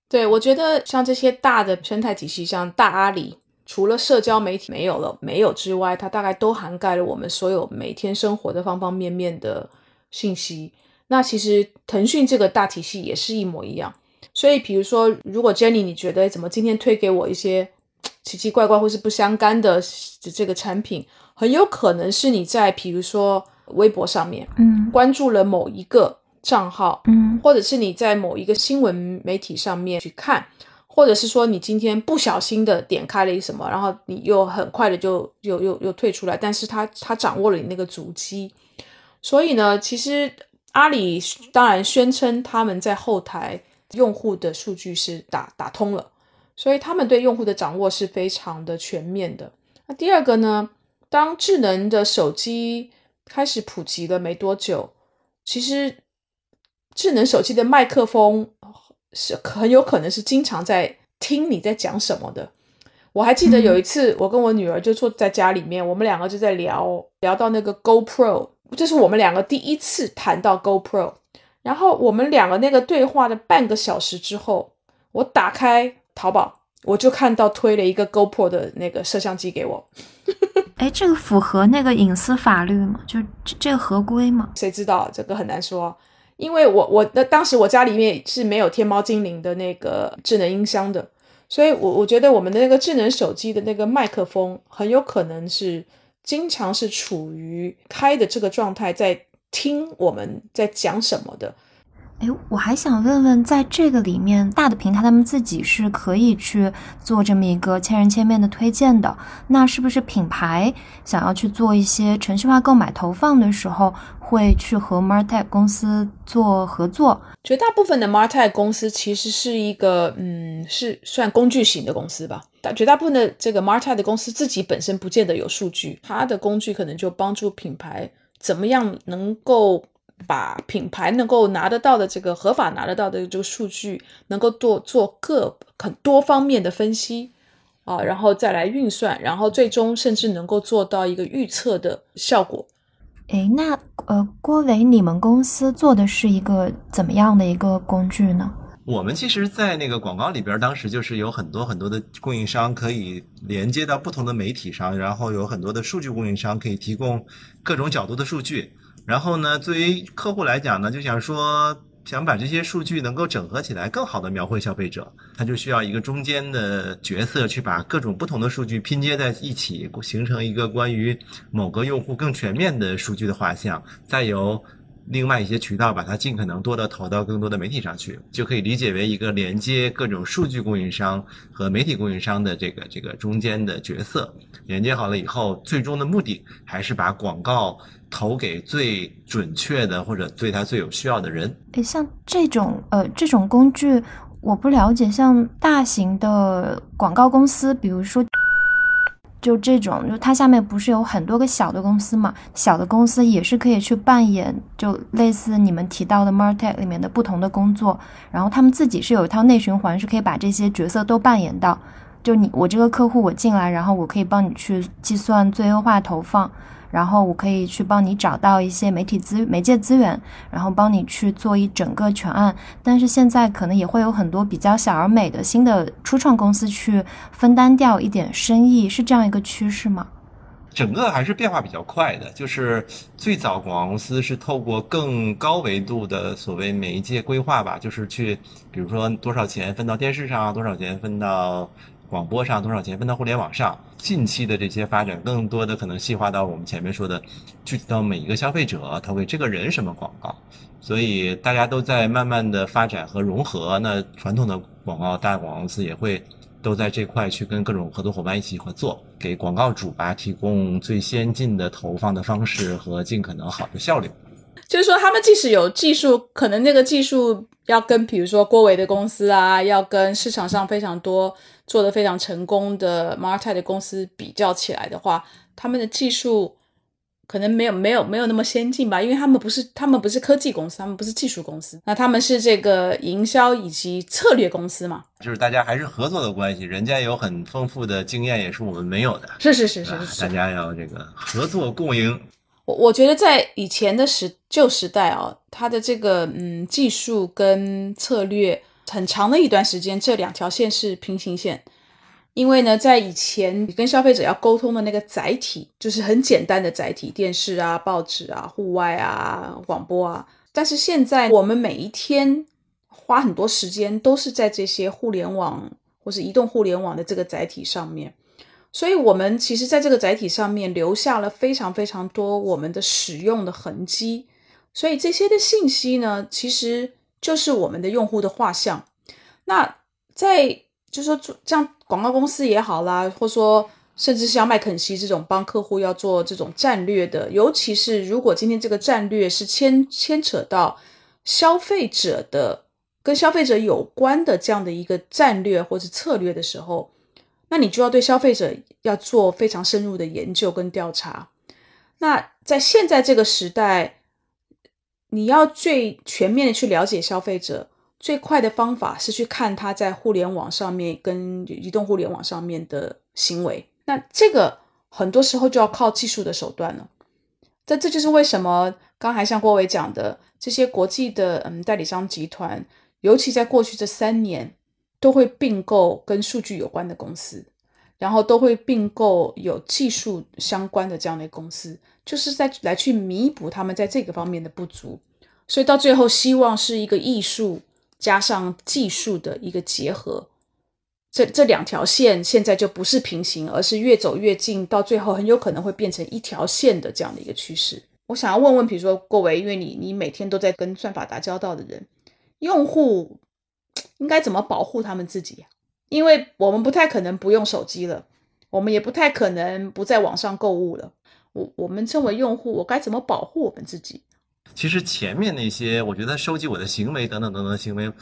对，我觉得像这些大的生态体系，像大阿里，除了社交媒体没有了没有之外，它大概都涵盖了我们所有每天生活的方方面面的信息。那其实腾讯这个大体系也是一模一样。所以，比如说，如果 Jenny 你觉得怎么今天推给我一些奇奇怪怪或是不相干的这个产品，很有可能是你在比如说微博上面，嗯。关注了某一个账号，嗯。或者是你在某一个新闻媒体上面去看，或者是说你今天不小心的点开了一什么，然后你又很快的就又又又退出来，但是他他掌握了你那个足迹，所以呢，其实阿里当然宣称他们在后台用户的数据是打打通了，所以他们对用户的掌握是非常的全面的。那第二个呢，当智能的手机开始普及了没多久，其实智能手机的麦克风是很有可能是经常在听你在讲什么的。我还记得有一次，我跟我女儿就坐在家里面，我们两个就在聊聊到那个 GoPro，这是我们两个第一次谈到 GoPro。然后我们两个那个对话的半个小时之后，我打开淘宝，我就看到推了一个 GoPro 的那个摄像机给我。哎，这个符合那个隐私法律吗？就这个合规吗？谁知道这个很难说，因为我我的当时我家里面是没有天猫精灵的那个智能音箱的，所以我我觉得我们的那个智能手机的那个麦克风很有可能是经常是处于开的这个状态，在听我们在讲什么的。哎，我还想问问，在这个里面，大的平台他们自己是可以去做这么一个千人千面的推荐的。那是不是品牌想要去做一些程序化购买投放的时候，会去和 Martech 公司做合作？绝大部分的 Martech 公司其实是一个，嗯，是算工具型的公司吧。但绝大部分的这个 Martech 的公司自己本身不见得有数据，它的工具可能就帮助品牌怎么样能够把品牌能够拿得到的这个合法拿得到的这个数据，能够做做各很多方面的分析啊，然后再来运算，然后最终甚至能够做到一个预测的效果。诶，那呃，郭伟，你们公司做的是一个怎么样的一个工具呢？我们其实，在那个广告里边，当时就是有很多很多的供应商可以连接到不同的媒体上，然后有很多的数据供应商可以提供各种角度的数据。然后呢，对于客户来讲呢，就想说想把这些数据能够整合起来，更好的描绘消费者，他就需要一个中间的角色去把各种不同的数据拼接在一起，形成一个关于某个用户更全面的数据的画像，再由。另外一些渠道把它尽可能多的投到更多的媒体上去，就可以理解为一个连接各种数据供应商和媒体供应商的这个这个中间的角色。连接好了以后，最终的目的还是把广告投给最准确的或者对他最有需要的人。诶，像这种呃这种工具我不了解，像大型的广告公司，比如说。就这种，就它下面不是有很多个小的公司嘛？小的公司也是可以去扮演，就类似你们提到的 Martech 里面的不同的工作，然后他们自己是有一套内循环，是可以把这些角色都扮演到。就你我这个客户我进来，然后我可以帮你去计算最优化投放，然后我可以去帮你找到一些媒体资媒介资源，然后帮你去做一整个全案。但是现在可能也会有很多比较小而美的新的初创公司去分担掉一点生意，是这样一个趋势吗？整个还是变化比较快的，就是最早广告公司是透过更高维度的所谓媒介规划吧，就是去比如说多少钱分到电视上，多少钱分到。广播上多少钱分到互联网上？近期的这些发展，更多的可能细化到我们前面说的，具体到每一个消费者，投给这个人什么广告。所以大家都在慢慢的发展和融合。那传统的广告大广告公司也会都在这块去跟各种合作伙伴一起合作，给广告主吧提供最先进的投放的方式和尽可能好的效率。就是说，他们即使有技术，可能那个技术要跟比如说郭伟的公司啊，要跟市场上非常多。做的非常成功的 Martech 的公司比较起来的话，他们的技术可能没有没有没有那么先进吧，因为他们不是他们不是科技公司，他们不是技术公司，那他们是这个营销以及策略公司嘛，就是大家还是合作的关系，人家有很丰富的经验，也是我们没有的，是是是是是，大家要这个合作共赢。我我觉得在以前的时旧时代啊，它的这个嗯技术跟策略。很长的一段时间，这两条线是平行线，因为呢，在以前你跟消费者要沟通的那个载体就是很简单的载体，电视啊、报纸啊、户外啊、广播啊。但是现在我们每一天花很多时间都是在这些互联网或是移动互联网的这个载体上面，所以我们其实在这个载体上面留下了非常非常多我们的使用的痕迹，所以这些的信息呢，其实就是我们的用户的画像。那在就是说，像广告公司也好啦，或说甚至像麦肯锡这种帮客户要做这种战略的，尤其是如果今天这个战略是牵牵扯到消费者的、跟消费者有关的这样的一个战略或者策略的时候，那你就要对消费者要做非常深入的研究跟调查。那在现在这个时代，你要最全面的去了解消费者。最快的方法是去看他在互联网上面跟移动互联网上面的行为，那这个很多时候就要靠技术的手段了。这这就是为什么刚才像郭伟讲的，这些国际的嗯代理商集团，尤其在过去这三年，都会并购跟数据有关的公司，然后都会并购有技术相关的这样的公司，就是在来去弥补他们在这个方面的不足。所以到最后，希望是一个艺术。加上技术的一个结合，这这两条线现在就不是平行，而是越走越近，到最后很有可能会变成一条线的这样的一个趋势。我想要问问，比如说郭维，因为你你每天都在跟算法打交道的人，用户应该怎么保护他们自己呀？因为我们不太可能不用手机了，我们也不太可能不在网上购物了。我我们身为用户，我该怎么保护我们自己？其实前面那些，我觉得收集我的行为等等等等行为，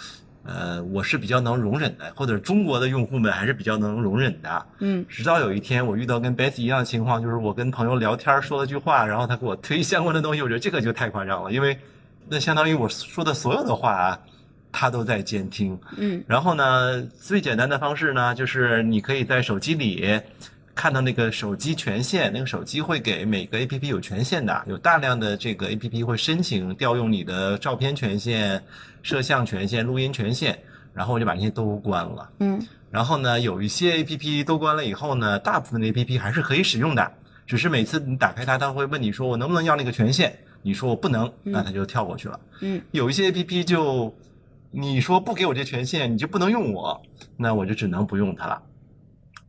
呃，我是比较能容忍的，或者中国的用户们还是比较能容忍的。嗯，直到有一天我遇到跟 Beth 一样的情况，就是我跟朋友聊天说了句话，然后他给我推相关的东西，我觉得这个就太夸张了，因为那相当于我说的所有的话啊，他都在监听。嗯，然后呢，最简单的方式呢，就是你可以在手机里。看到那个手机权限，那个手机会给每个 A P P 有权限的，有大量的这个 A P P 会申请调用你的照片权限、摄像权限、录音权限，然后我就把那些都关了。嗯，然后呢，有一些 A P P 都关了以后呢，大部分的 A P P 还是可以使用的，只是每次你打开它，它会问你说我能不能要那个权限，你说我不能，那它就跳过去了。嗯，有一些 A P P 就你说不给我这权限，你就不能用我，那我就只能不用它了。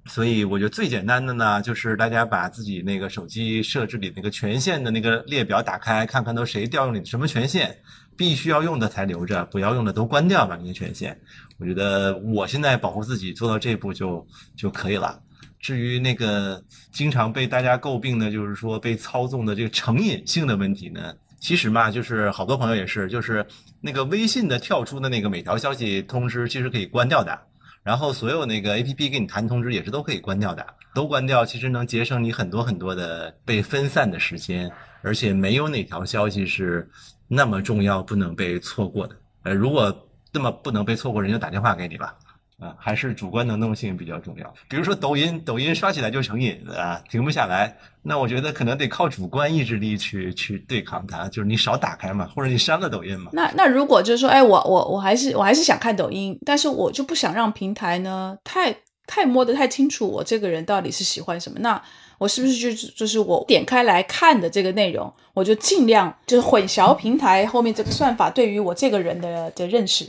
所以我觉得最简单的呢，就是大家把自己那个手机设置里那个权限的那个列表打开，看看都谁调用你的什么权限，必须要用的才留着，不要用的都关掉吧那些权限。我觉得我现在保护自己做到这步就就可以了。至于那个经常被大家诟病的，就是说被操纵的这个成瘾性的问题呢，其实嘛，就是好多朋友也是，就是那个微信的跳出的那个每条消息通知，其实可以关掉的。然后所有那个 A P P 给你弹通知也是都可以关掉的，都关掉，其实能节省你很多很多的被分散的时间，而且没有哪条消息是那么重要不能被错过的。呃，如果那么不能被错过，人就打电话给你吧。啊，还是主观能动性比较重要。比如说抖音，抖音刷起来就成瘾啊，停不下来。那我觉得可能得靠主观意志力去去对抗它，就是你少打开嘛，或者你删了抖音嘛。那那如果就是说，哎，我我我还是我还是想看抖音，但是我就不想让平台呢太太摸得太清楚我这个人到底是喜欢什么。那我是不是就就是我点开来看的这个内容，我就尽量就是混淆平台后面这个算法对于我这个人的的认识。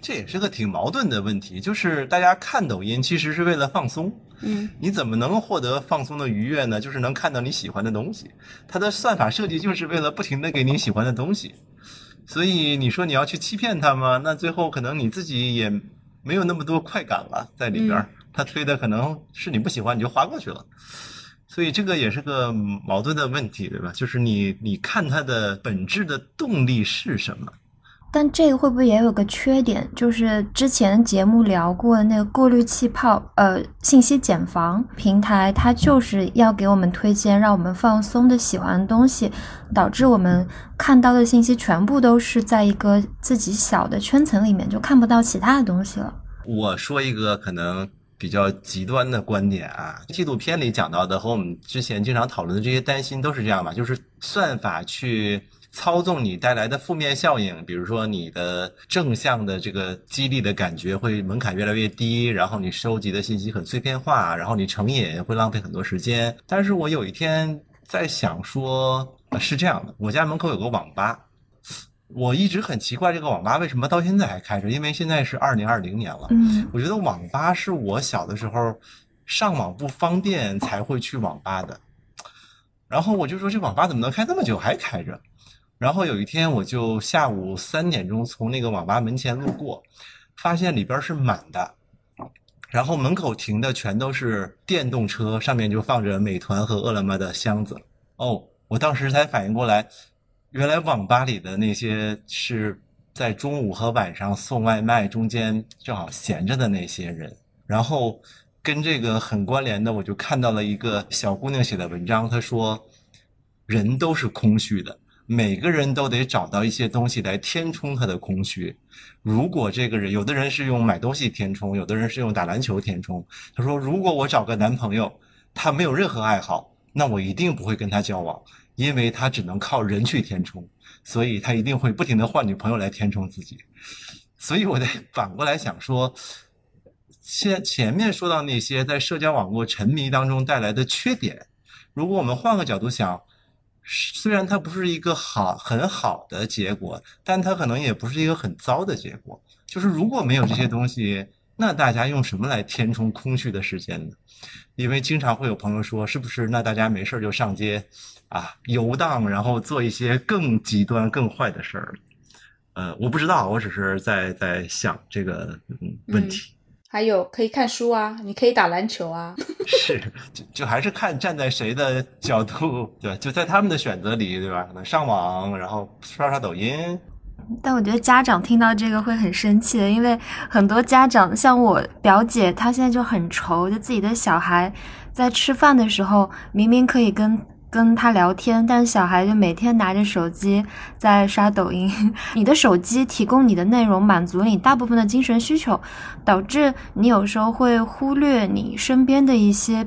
这也是个挺矛盾的问题，就是大家看抖音其实是为了放松，嗯，你怎么能获得放松的愉悦呢？就是能看到你喜欢的东西，它的算法设计就是为了不停的给你喜欢的东西，所以你说你要去欺骗它吗？那最后可能你自己也没有那么多快感了在里边，它推的可能是你不喜欢你就划过去了，所以这个也是个矛盾的问题，对吧？就是你你看它的本质的动力是什么？但这个会不会也有个缺点？就是之前节目聊过的那个过滤气泡，呃，信息茧房平台，它就是要给我们推荐让我们放松的喜欢的东西，导致我们看到的信息全部都是在一个自己小的圈层里面，就看不到其他的东西了。我说一个可能比较极端的观点啊，纪录片里讲到的和我们之前经常讨论的这些担心都是这样吧，就是算法去。操纵你带来的负面效应，比如说你的正向的这个激励的感觉会门槛越来越低，然后你收集的信息很碎片化，然后你成瘾会浪费很多时间。但是我有一天在想说，是这样的，我家门口有个网吧，我一直很奇怪这个网吧为什么到现在还开着，因为现在是二零二零年了。嗯我觉得网吧是我小的时候上网不方便才会去网吧的。然后我就说这网吧怎么能开这么久还开着？然后有一天我就下午三点钟从那个网吧门前路过，发现里边是满的，然后门口停的全都是电动车，上面就放着美团和饿了么的箱子。哦，我当时才反应过来，原来网吧里的那些是在中午和晚上送外卖中间正好闲着的那些人。然后跟这个很关联的，我就看到了一个小姑娘写的文章，她说，人都是空虚的。每个人都得找到一些东西来填充他的空虚。如果这个人，有的人是用买东西填充，有的人是用打篮球填充。他说，如果我找个男朋友，他没有任何爱好，那我一定不会跟他交往，因为他只能靠人去填充，所以他一定会不停的换女朋友来填充自己。所以我得反过来想说，前前面说到那些在社交网络沉迷当中带来的缺点，如果我们换个角度想。虽然它不是一个好很好的结果，但它可能也不是一个很糟的结果。就是如果没有这些东西，那大家用什么来填充空虚的时间呢？因为经常会有朋友说，是不是那大家没事就上街啊游荡，然后做一些更极端、更坏的事儿？呃，我不知道，我只是在在想这个嗯问题。还有可以看书啊，你可以打篮球啊。是，就就还是看站在谁的角度，对吧？就在他们的选择里，对吧？可能上网，然后刷刷抖音。但我觉得家长听到这个会很生气的，因为很多家长像我表姐，她现在就很愁，就自己的小孩在吃饭的时候，明明可以跟。跟他聊天，但是小孩就每天拿着手机在刷抖音。你的手机提供你的内容满足你大部分的精神需求，导致你有时候会忽略你身边的一些，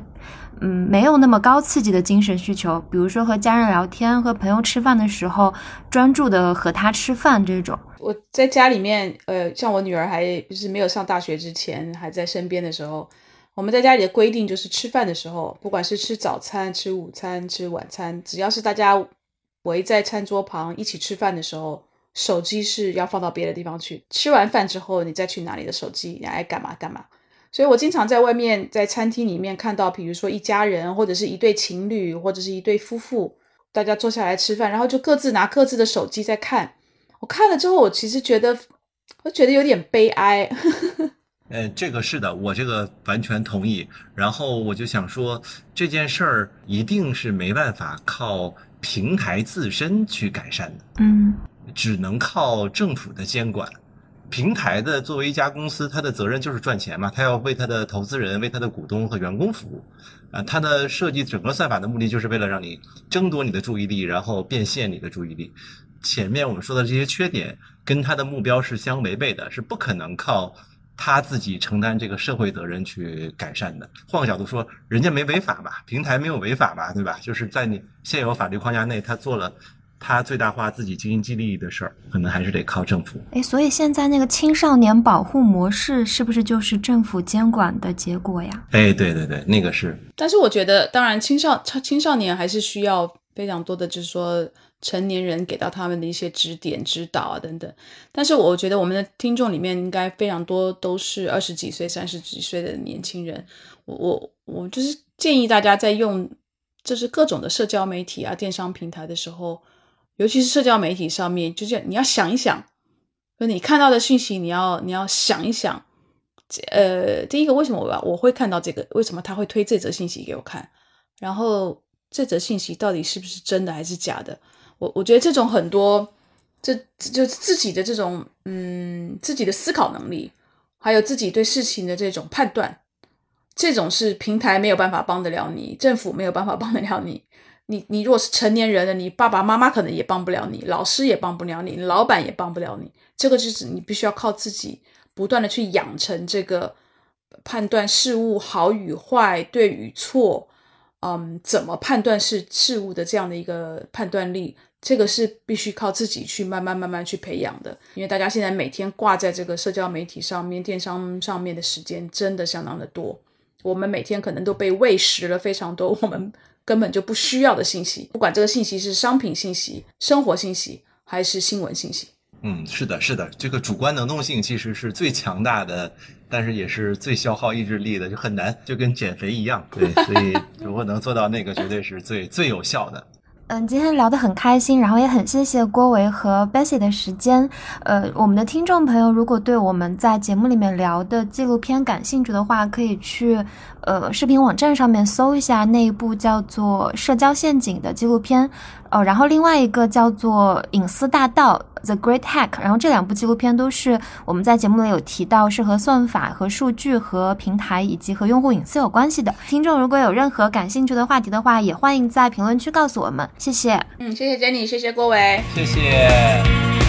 嗯，没有那么高刺激的精神需求，比如说和家人聊天、和朋友吃饭的时候，专注的和他吃饭这种。我在家里面，呃，像我女儿还就是没有上大学之前，还在身边的时候。我们在家里的规定就是吃饭的时候，不管是吃早餐、吃午餐、吃晚餐，只要是大家围在餐桌旁一起吃饭的时候，手机是要放到别的地方去。吃完饭之后，你再去拿你的手机，你爱干嘛干嘛。所以我经常在外面在餐厅里面看到，比如说一家人或者是一对情侣或者是一对夫妇，大家坐下来吃饭，然后就各自拿各自的手机在看。我看了之后，我其实觉得，我觉得有点悲哀。呃，这个是的，我这个完全同意。然后我就想说，这件事儿一定是没办法靠平台自身去改善的，嗯，只能靠政府的监管。平台的作为一家公司，它的责任就是赚钱嘛，它要为它的投资人、为它的股东和员工服务。啊，它的设计整个算法的目的就是为了让你争夺你的注意力，然后变现你的注意力。前面我们说的这些缺点，跟它的目标是相违背的，是不可能靠。他自己承担这个社会责任去改善的。换个角度说，人家没违法吧？平台没有违法吧？对吧？就是在你现有法律框架内，他做了他最大化自己经济利益的事儿，可能还是得靠政府。哎，所以现在那个青少年保护模式是不是就是政府监管的结果呀？哎，对对对，那个是。但是我觉得，当然青少青少年还是需要非常多的，就是说。成年人给到他们的一些指点、指导啊等等，但是我觉得我们的听众里面应该非常多都是二十几岁、三十几岁的年轻人。我我我就是建议大家在用就是各种的社交媒体啊、电商平台的时候，尤其是社交媒体上面，就是你要想一想，就你看到的讯息，你要你要想一想，呃，第一个为什么我我会看到这个？为什么他会推这则信息给我看？然后这则信息到底是不是真的还是假的？我我觉得这种很多，这就自己的这种嗯，自己的思考能力，还有自己对事情的这种判断，这种是平台没有办法帮得了你，政府没有办法帮得了你。你你如果是成年人了，你爸爸妈妈可能也帮不了你，老师也帮不了你，老板也帮不了你。这个就是你必须要靠自己不断的去养成这个判断事物好与坏、对与错。嗯，怎么判断是事物的这样的一个判断力，这个是必须靠自己去慢慢慢慢去培养的。因为大家现在每天挂在这个社交媒体上面、电商上面的时间真的相当的多，我们每天可能都被喂食了非常多我们根本就不需要的信息，不管这个信息是商品信息、生活信息还是新闻信息。嗯，是的，是的，这个主观能动性其实是最强大的，但是也是最消耗意志力的，就很难，就跟减肥一样。对，所以如果能做到那个，绝对是最最有效的。嗯，今天聊得很开心，然后也很谢谢郭维和 Bessie 的时间。呃，我们的听众朋友如果对我们在节目里面聊的纪录片感兴趣的话，可以去呃视频网站上面搜一下那一部叫做《社交陷阱》的纪录片。呃，然后另外一个叫做《隐私大道》The Great Hack，然后这两部纪录片都是我们在节目里有提到，是和算法、和数据、和平台以及和用户隐私有关系的。听众如果有任何感兴趣的话题的话，也欢迎在评论区告诉我们。谢谢。嗯，谢谢 Jenny，谢谢郭维，谢谢。